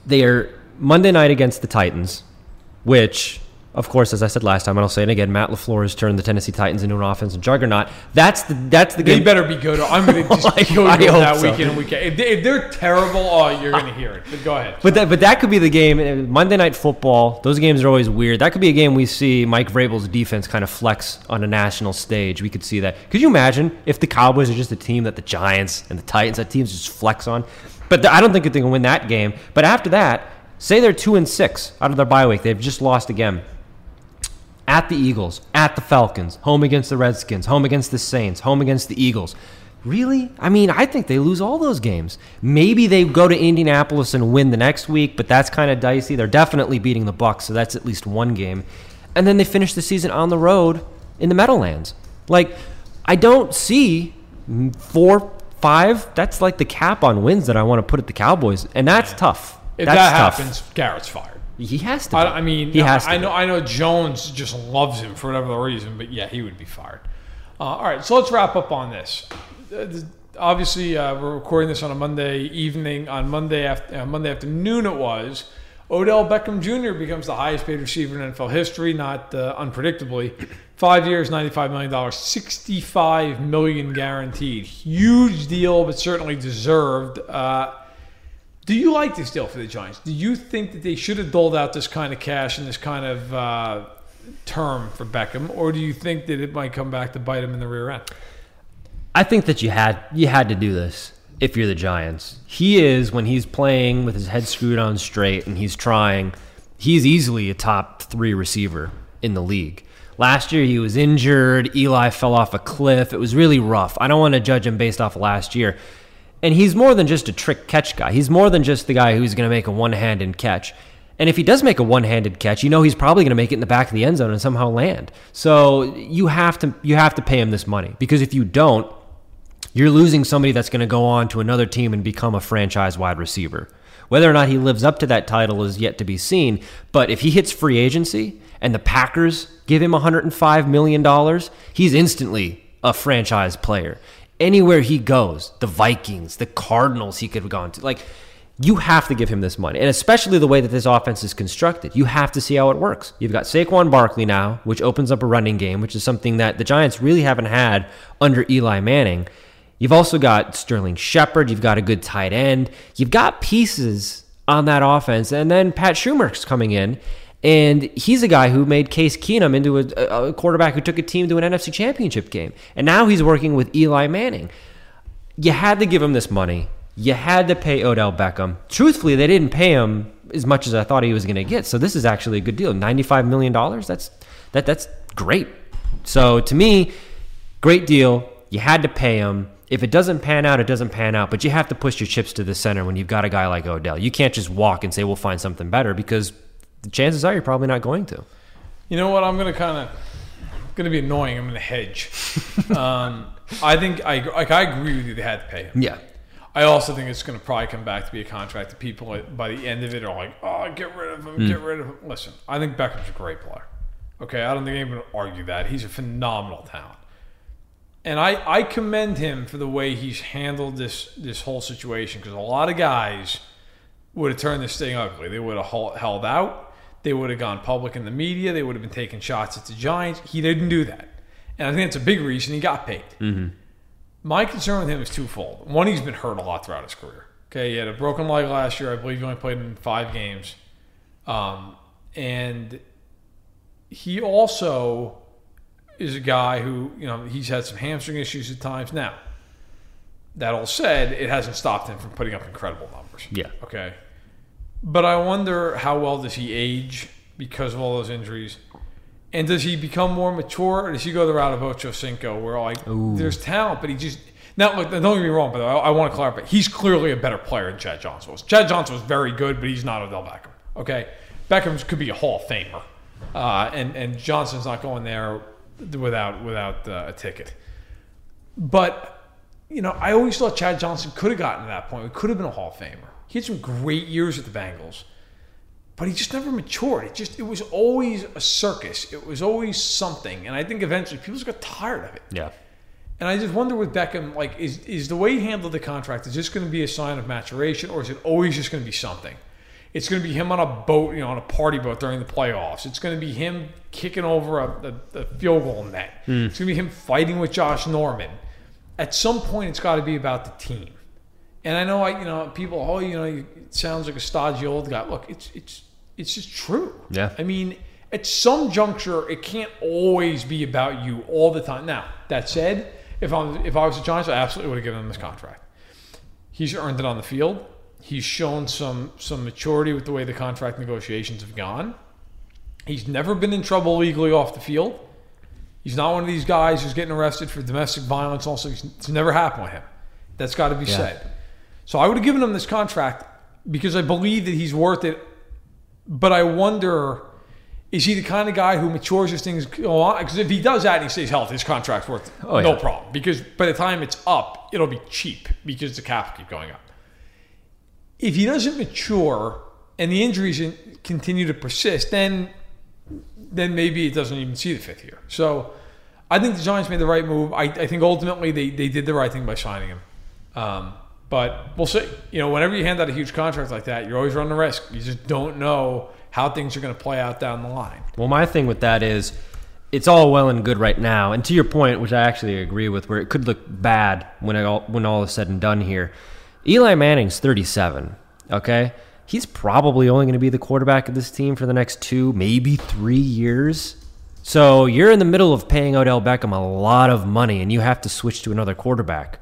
D: they are Monday night against the Titans, which, of course, as I said last time, and I'll say it again, Matt LaFleur has turned the Tennessee Titans into an offensive juggernaut. That's the that's the
C: They
D: game.
C: better be good. I'm going to just
D: Like, I
C: you that
D: so.
C: weekend and weekend. If, they, if they're terrible, oh, you're going to hear it. But go ahead.
D: But that, but that could be the game. uh, Monday Night Football. Those games are always weird. That could be a game we see Mike Vrabel's defense kind of flex on a national stage. We could see that. Could you imagine if the Cowboys are just a team that the Giants and the Titans, that teams just flex on? But I don't think they can win that game. But after that, say they're two and six out of their bye week. They've just lost again. At the Eagles, at the Falcons, home against the Redskins, home against the Saints, home against the Eagles. Really? I mean, I think they lose all those games. Maybe they go to Indianapolis and win the next week, but that's kind of dicey. They're definitely beating the Bucks, so that's at least one game. And then they finish the season on the road in the Meadowlands. Like, I don't see four, five. That's like the cap on wins that I want to put at the Cowboys, and that's tough.
C: If
D: that's
C: that
D: tough.
C: happens, Garrett's fired.
D: He has to.
C: I,
D: be.
C: I mean,
D: he has to.
C: I
D: be.
C: know. I know Jones just loves him for whatever the reason, but yeah, he would be fired. Uh, all right, so let's wrap up on this. Uh, Obviously, uh, we're recording this on a Monday evening. On Monday after uh, Monday afternoon, it was. Odell Beckham Jr. becomes the highest paid receiver in NFL history, not uh, unpredictably. Five years, $95 million, 65 million guaranteed. Huge deal, but certainly deserved. Do you like this deal for the Giants? Do you think that they should have doled out this kind of cash and this kind of uh, term for Beckham, or do you think that it might come back to bite him in the rear end?
D: I think that you had you had to do this if you're the Giants. He is when he's playing with his head screwed on straight and he's trying. He's easily a top three receiver in the league. Last year he was injured. Eli fell off a cliff. It was really rough. I don't want to judge him based off of last year. And he's more than just a trick catch guy. He's more than just the guy who's going to make a one-handed catch. And if he does make a one-handed catch, you know he's probably going to make it in the back of the end zone and somehow land. So you have to you have to pay him this money because if you don't, you're losing somebody that's going to go on to another team and become a franchise wide receiver. Whether or not he lives up to that title is yet to be seen. But if he hits free agency and the Packers give him $105 million, he's instantly a franchise player. Anywhere he goes, the Vikings, the Cardinals, he could have gone to. Like, you have to give him this money. And especially the way that this offense is constructed. You have to see how it works. You've got Saquon Barkley now, which opens up a running game, which is something that the Giants really haven't had under Eli Manning. You've also got Sterling Shepard. You've got a good tight end. You've got pieces on that offense. And then Pat Shurmur's coming in. And he's a guy who made Case Keenum into a, a quarterback who took a team to an NFC championship game. And now he's working with Eli Manning. You had to give him this money. You had to pay Odell Beckham. Truthfully, they didn't pay him as much as I thought he was going to get. So this is actually a good deal. $95 million. That's that that's great. So to me, great deal. You had to pay him. If it doesn't pan out, it doesn't pan out. But you have to push your chips to the center when you've got a guy like Odell. You can't just walk and say we'll find something better because the chances are you're probably not going to.
C: You know what? I'm going to kind of to be annoying. I'm going to hedge. um, I think I like I agree with you. They had to pay him.
D: Yeah.
C: I also think it's going to probably come back to be a contract that people by the end of it are like, oh, get rid of him, get rid of him. Listen, I think Beckham's a great player. Okay, I don't think anyone would argue that. He's a phenomenal talent. And I, I commend him for the way he's handled this this whole situation because a lot of guys would have turned this thing ugly. They would have held out. They would have gone public in the media. They would have been taking shots at the Giants. He didn't do that. And I think that's a big reason he got paid. My concern with him is twofold. One, he's been hurt a lot throughout his career. Okay, he had a broken leg last year. I believe he only played in five games. Um, and he also is a guy who, you know, he's had some hamstring issues at times. Now, that all said, it hasn't stopped him from putting up incredible numbers.
D: Yeah.
C: Okay. But I wonder how well does he age because of all those injuries? And does he become more mature, or does he go the route of Ocho Cinco, where like there's talent, but he just now look, don't get me wrong, but I, I want to clarify. He's clearly a better player than Chad Johnson was. Chad Johnson was very good, but he's not Odell Beckham. Okay, Beckham could be a Hall of Famer, uh, and and Johnson's not going there without without uh, a ticket. But you know, I always thought Chad Johnson could have gotten to that point. He could have been a Hall of Famer. He had some great years with the Bengals, but he just never matured. It just it was always a circus. It was always something, and I think eventually people just got tired of it.
D: Yeah.
C: And I just wonder with Beckham, like, is is the way he handled the contract is this going to be a sign of maturation, or is it always just going to be something? It's going to be him on a boat, you know, on a party boat during the playoffs. It's going to be him kicking over a, a, a field goal net. Hmm. It's going to be him fighting with Josh Norman. At some point, it's got to be about the team. And I know, I you know, people, oh, you know, it sounds like a stodgy old guy. Look, it's it's it's just true.
D: Yeah.
C: I mean, at some juncture, it can't always be about you all the time. Now, that said, if I'm if I was a Giants, I absolutely would have given him this contract. He's earned it on the field. He's shown some some maturity with the way the contract negotiations have gone. He's never been in trouble legally off the field. He's not one of these guys who's getting arrested for domestic violence. Also, it's never happened with him. That's got to be
D: Yeah.
C: said. So I would have given him this contract because I believe that he's worth it. But I wonder, is he the kind of guy who matures as things go on? Because if he does that and he stays healthy, his contract's worth
D: Oh,
C: no
D: yeah.
C: problem. Because by the time it's up, it'll be cheap because the cap will keep going up. If he doesn't mature and the injuries continue to persist, then then maybe it doesn't even see the fifth year. So I think the Giants made the right move. I, I think ultimately they, they did the right thing by signing him. Um, but we'll see. You know, whenever you hand out a huge contract like that, you're always running the risk. You just don't know how things are going to play out down the line.
D: Well, my thing with that is it's all well and good right now. And to your point, which I actually agree with, where it could look bad when all, when all is said and done here. Eli Manning's 37, okay? He's probably only going to be the quarterback of this team for the next two, maybe three years. So you're in the middle of paying Odell Beckham a lot of money and you have to switch to another quarterback.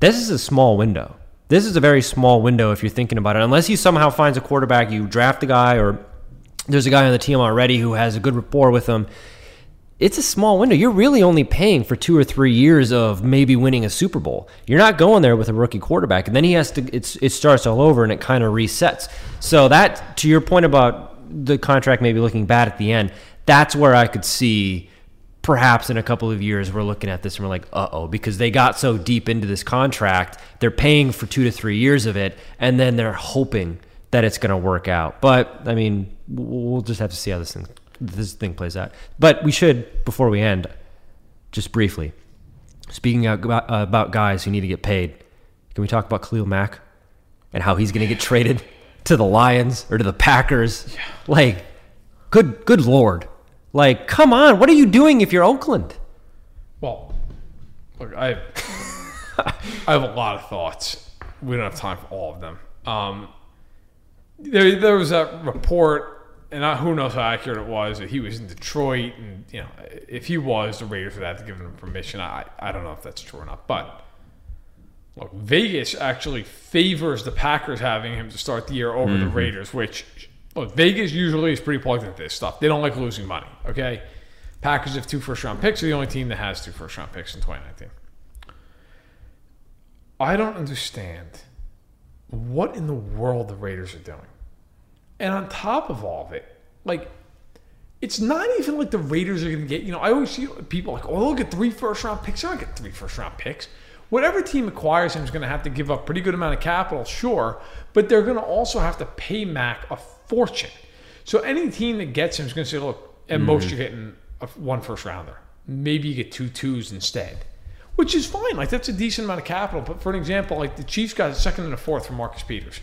D: This is a small window. This is a very small window if you're thinking about it. Unless he somehow finds a quarterback, you draft a guy or there's a guy on the team already who has a good rapport with him. It's a small window. You're really only paying for two or three years of maybe winning a Super Bowl. You're not going there with a rookie quarterback, and then he has to. It's it starts all over and it kind of resets. So that to your point about the contract maybe looking bad at the end, that's where I could see perhaps in a couple of years we're looking at this and we're like, uh oh, because they got so deep into this contract, they're paying for two to three years of it, and then they're hoping that it's going to work out. But I mean, we'll just have to see how this thing this thing plays out. But we should before we end, just briefly, speaking about, uh, about guys who need to get paid. Can we talk about Khalil Mack and how he's going to get traded to the Lions or to the Packers? Like, good good lord. Like, come on, what are you doing if you're Oakland?
C: Well, look, I I have a lot of thoughts. We don't have time for all of them. Um, there, there was a report, and I, who knows how accurate it was, that he was in Detroit, and you know, if he was, the Raiders would have to give him permission. I, I don't know if that's true or not, but look, Vegas actually favors the Packers having him to start the year over the Raiders, which look, Vegas usually is pretty plugged into this stuff. They don't like losing money. Okay, Packers have two first round picks. They're the only team that has two first round picks in 2019. I don't understand what in the world the Raiders are doing. And on top of all of it, like, it's not even like the Raiders are going to get, you know, I always see people like, oh, they'll get three first round picks. They're not get three first round picks. Whatever team acquires him is going to have to give up pretty good amount of capital, sure, but they're going to also have to pay Mack a fortune. So any team that gets him is going to say, look, at most mm-hmm. you're getting a, one first rounder. Maybe you get two twos instead, which is fine. Like that's a decent amount of capital. But for an example, like the Chiefs got a second and a fourth from Marcus Peters.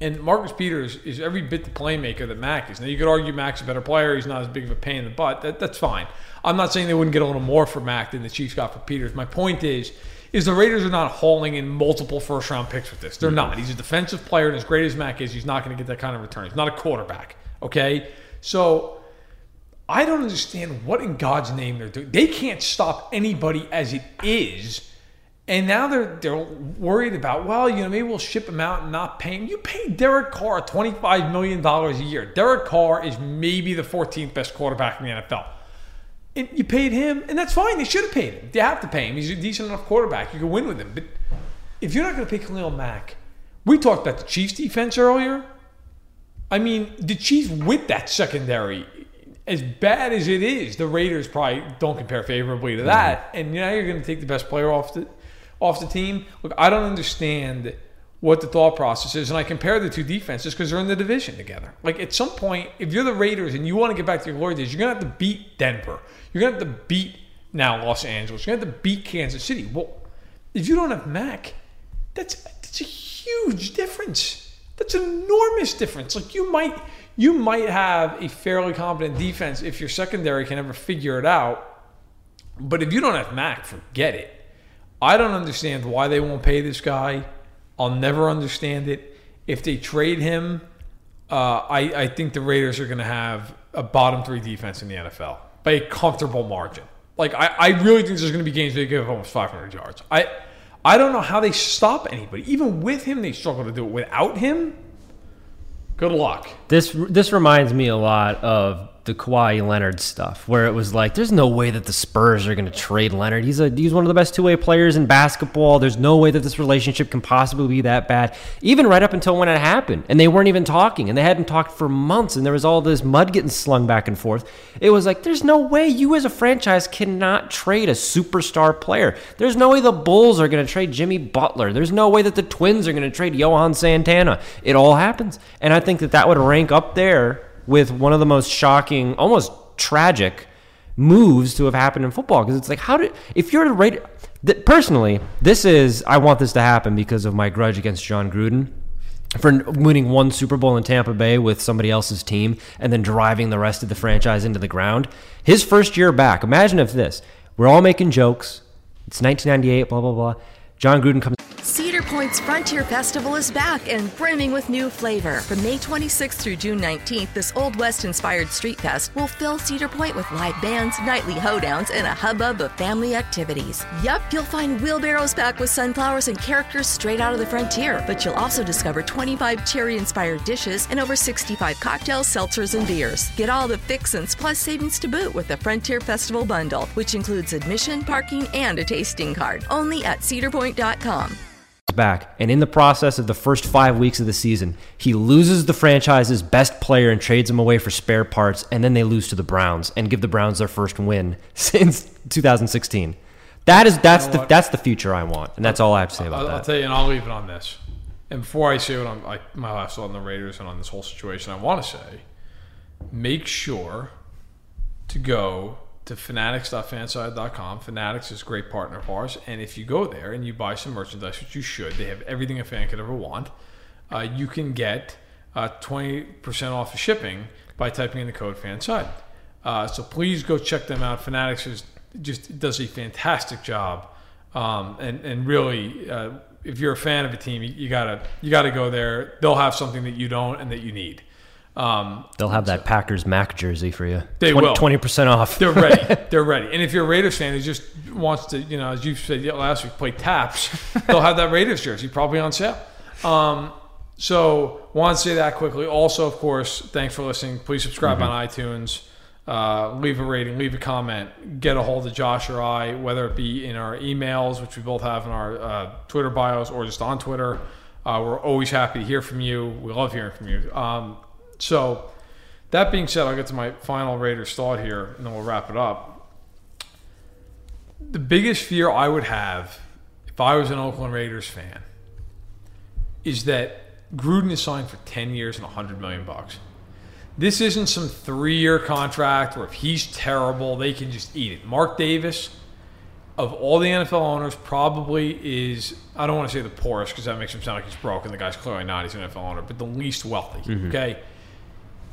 C: And Marcus Peters is every bit the playmaker that Mack is. Now you could argue Mack's a better player. He's not as big of a pain in the butt. That, that's fine. I'm not saying they wouldn't get a little more for Mack than the Chiefs got for Peters. My point is, is the Raiders are not hauling in multiple first round picks with this. They're not. He's a defensive player, and as great as Mack is, he's not going to get that kind of return. He's not a quarterback. Okay, so I don't understand what in God's name they're doing. They can't stop anybody as it is. And now they're they're worried about, well, you know, maybe we'll ship him out and not pay him. You pay Derek Carr $25 million a year. Derek Carr is maybe the 14th best quarterback in the NFL. And you paid him, and that's fine. They should have paid him. They have to pay him. He's a decent enough quarterback. You can win with him. But if you're not going to pay Khalil Mack, we talked about the Chiefs defense earlier. I mean, the Chiefs with that secondary, as bad as it is, the Raiders probably don't compare favorably to that. Mm-hmm. And now you're going to take the best player off the off the team. Look, I don't understand what the thought process is, and I compare the two defenses because they're in the division together. Like at some point, if you're the Raiders and you want to get back to your glory days, you're going to have to beat Denver. You're going to have to beat now Los Angeles. You're going to have to beat Kansas City. Well, if you don't have Mack, that's that's a huge difference. That's an enormous difference. Like you might you might have a fairly competent defense if your secondary can ever figure it out. But if you don't have Mack, forget it. I don't understand why they won't pay this guy. I'll never understand it. If they trade him, uh, I, I think the Raiders are going to have a bottom three defense in the NFL by a comfortable margin. Like I, I really think there's going to be games they give up almost 500 yards. I I don't know how they stop anybody. Even with him, they struggle to do it. Without him, good luck.
D: This this reminds me a lot of the Kawhi Leonard stuff, where it was like, there's no way that the Spurs are going to trade Leonard. He's a he's one of the best two way players in basketball. There's no way that this relationship can possibly be that bad. Even right up until when it happened, and they weren't even talking, and they hadn't talked for months, and there was all this mud getting slung back and forth. It was like, there's no way you as a franchise cannot trade a superstar player. There's no way the Bulls are going to trade Jimmy Butler. There's no way that the Twins are going to trade Johan Santana. It all happens, and I think that that would rank up there with one of the most shocking, almost tragic moves to have happened in football. Because it's like, how did if you're right? Th- personally, this is I want this to happen because of my grudge against Jon Gruden for winning one Super Bowl in Tampa Bay with somebody else's team and then driving the rest of the franchise into the ground. His first year back, imagine if this. We're all making jokes. It's 1998, blah blah blah. Jon Gruden comes
F: Cedar Point's Frontier Festival is back and brimming with new flavor. From May 26th through June 19th, this Old West inspired street fest will fill Cedar Point with live bands, nightly hoedowns, and a hubbub of family activities. Yup, you'll find wheelbarrows packed with sunflowers and characters straight out of the frontier, but you'll also discover 25 cherry inspired dishes and over 65 cocktails, seltzers, and beers. Get all the fixins plus savings to boot with the Frontier Festival bundle, which includes admission, parking, and a tasting card. Only at cedarpoint.com
D: back, and in the process of the first five weeks of the season, he loses the franchise's best player and trades him away for spare parts, and then they lose to the Browns and give the Browns their first win since 2016. That is that's
C: You know
D: the that's the future I want, and that's all I have to say about
C: I'll,
D: that.
C: I'll tell you, and I'll leave it on this. And before I say what I'm, I, my last thought on the Raiders and on this whole situation, I want to say, make sure to go to fanatics.fansided.com. Fanatics is a great partner of ours. And if you go there and you buy some merchandise, which you should, they have everything a fan could ever want, uh, you can get uh, 20% off of shipping by typing in the code FANSIDE. Uh, so please go check them out. Fanatics is just does a fantastic job. Um, and, and really, uh, if you're a fan of a team, you, you gotta you gotta go there. They'll have something that you don't and that you need. Um,
D: They'll have that Packers Mack jersey for you.
C: They will.
D: twenty percent off.
C: they're ready. They're ready. And if you're a Raiders fan who just wants to, you know, as you said last week, play taps, they'll have that Raiders jersey probably on sale. Um, so, want to say that quickly. Also, of course, thanks for listening. Please subscribe on iTunes. Uh, leave a rating, leave a comment, get a hold of Josh or I, whether it be in our emails, which we both have in our uh, Twitter bios, or just on Twitter. Uh, we're always happy to hear from you. We love hearing from you. Um, so, that being said, I'll get to my final Raiders thought here, and then we'll wrap it up. The biggest fear I would have if I was an Oakland Raiders fan is that Gruden is signed for 10 years and 100 million bucks. This isn't some three-year contract where if he's terrible, they can just eat it. Mark Davis, of all the NFL owners, probably is I don't want to say the poorest because that makes him sound like he's broke, and the guy's clearly not. He's an NFL owner, but the least wealthy. Mm-hmm. Okay,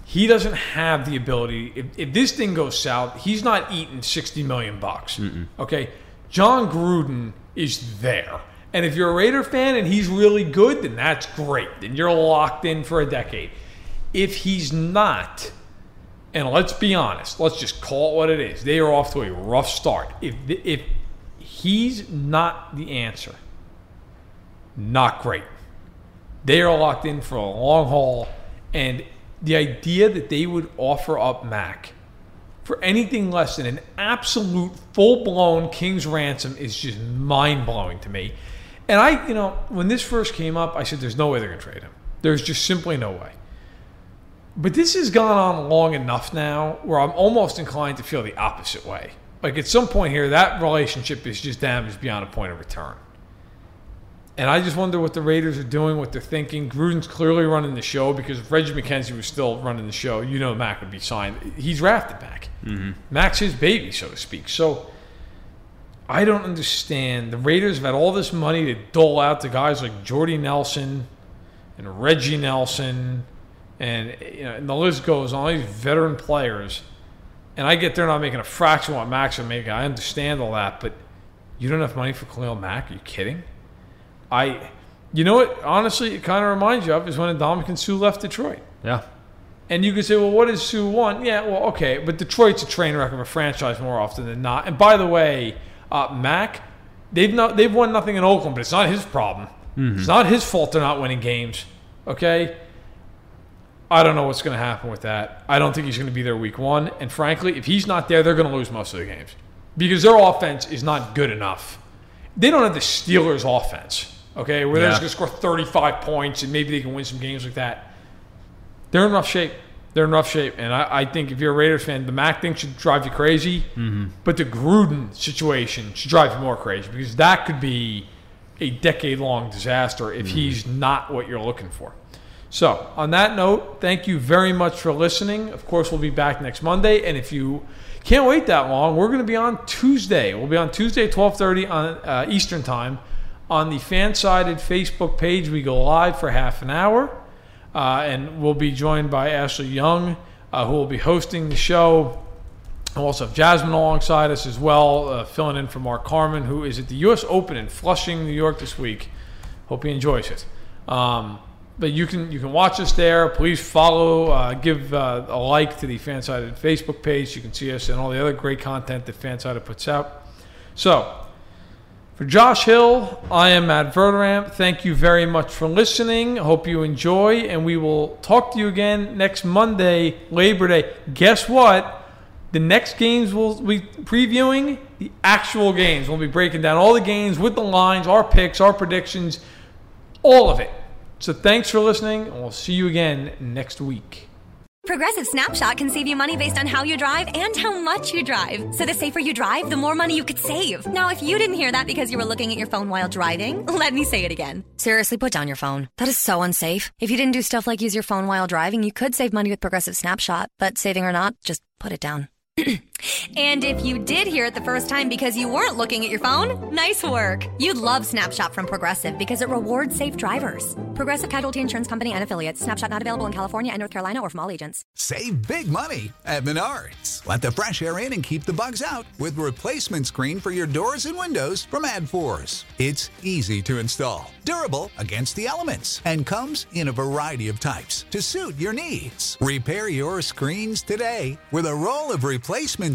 C: he doesn't have the ability. If, if this thing goes south, he's not eating 60 million bucks. Okay, Jon Gruden is there. And if you're a Raider fan and he's really good, then that's great. Then you're locked in for a decade. If he's not, and let's be honest, let's just call it what it is. They are off to a rough start. If if he's not the answer, not great. They are locked in for a long haul, and the idea that they would offer up Mack for anything less than an absolute full blown King's ransom is just mind blowing to me. And I, you know, when this first came up, I said, "There's no way they're going to trade him. There's just simply no way." But this has gone on long enough now where I'm almost inclined to feel the opposite way. Like at some point here, that relationship is just damaged beyond a point of return. And I just wonder what the Raiders are doing, what they're thinking. Gruden's clearly running the show because if Reggie McKenzie was still running the show, you know Mack would be signed. He's drafted Mack. Mm-hmm. Mack's his baby, so to speak. So I don't understand. The Raiders have had all this money to dole out to guys like Jordy Nelson and Reggie Nelson, and you know, and the list goes on. All these veteran players, and I get they're not making a fraction of what Max would make. I understand all that, but you don't have money for Khalil Mack? Are you kidding? I, you know what? Honestly, it kind of reminds you of is when Ndamukong Suh left Detroit.
D: Yeah.
C: And you could say, well, what does Suh want? Yeah, well, okay, but Detroit's a train wreck of a franchise more often than not. And by the way, uh, Mack, they've not they've won nothing in Oakland, but it's not his problem. It's not his fault they're not winning games. Okay. I don't know what's going to happen with that. I don't think he's going to be there week one. And frankly, if he's not there, they're going to lose most of the games because their offense is not good enough. They don't have the Steelers' offense, okay, where they're
D: Yeah.
C: going to score 35 points and maybe they can win some games like that. They're in rough shape. They're in rough shape. And I, I think if you're a Raiders fan, the Mack thing should drive you crazy.
D: Mm-hmm.
C: But the Gruden situation should drive you more crazy because that could be a decade long disaster if
D: Mm-hmm.
C: he's not what you're looking for. So, on that note, thank you very much for listening. Of course, we'll be back next Monday, and if you can't wait that long, we're going to be on Tuesday. We'll be on Tuesday, twelve thirty on uh, Eastern Time, on the FanSided Facebook page. We go live for half an hour, uh, and we'll be joined by Ashley Young, uh, who will be hosting the show. We'll also have Jasmine alongside us as well, uh, filling in for Mark Carmen, who is at the U.S. Open in Flushing, New York this week. Hope he enjoys it. Um, but you can you can watch us there. Please follow, uh, give uh, a like to the FanSided Facebook page. You can see us and all the other great content that FanSided puts out. So, for Josh Hill, I am Matt Verderame. Thank you very much for listening. Hope you enjoy, and we will talk to you again next Monday, Labor Day. Guess what? The next games we'll be previewing the actual games. We'll be breaking down all the games with the lines, our picks, our predictions, all of it. So thanks for listening, and we'll see you again next week.
G: Progressive Snapshot can save you money based on how you drive and how much you drive. So the safer you drive, the more money you could save. Now, if you didn't hear that because you were looking at your phone while driving, let me say it again. Seriously, put down your phone. That is so unsafe. If you didn't do stuff like use your phone while driving, you could save money with Progressive Snapshot. But saving or not, just put it down. and if you did hear it the first time because you weren't looking at your phone, nice work. You'd love Snapshot from Progressive because it rewards safe drivers. Progressive Casualty Insurance Company and affiliates. Snapshot not available in California and North Carolina or from all agents.
H: Save big money at Menards. Let the fresh air in and keep the bugs out with replacement screen for your doors and windows from ADFORS. It's easy to install, durable against the elements, and comes in a variety of types to suit your needs. Repair your screens today with a roll of replacement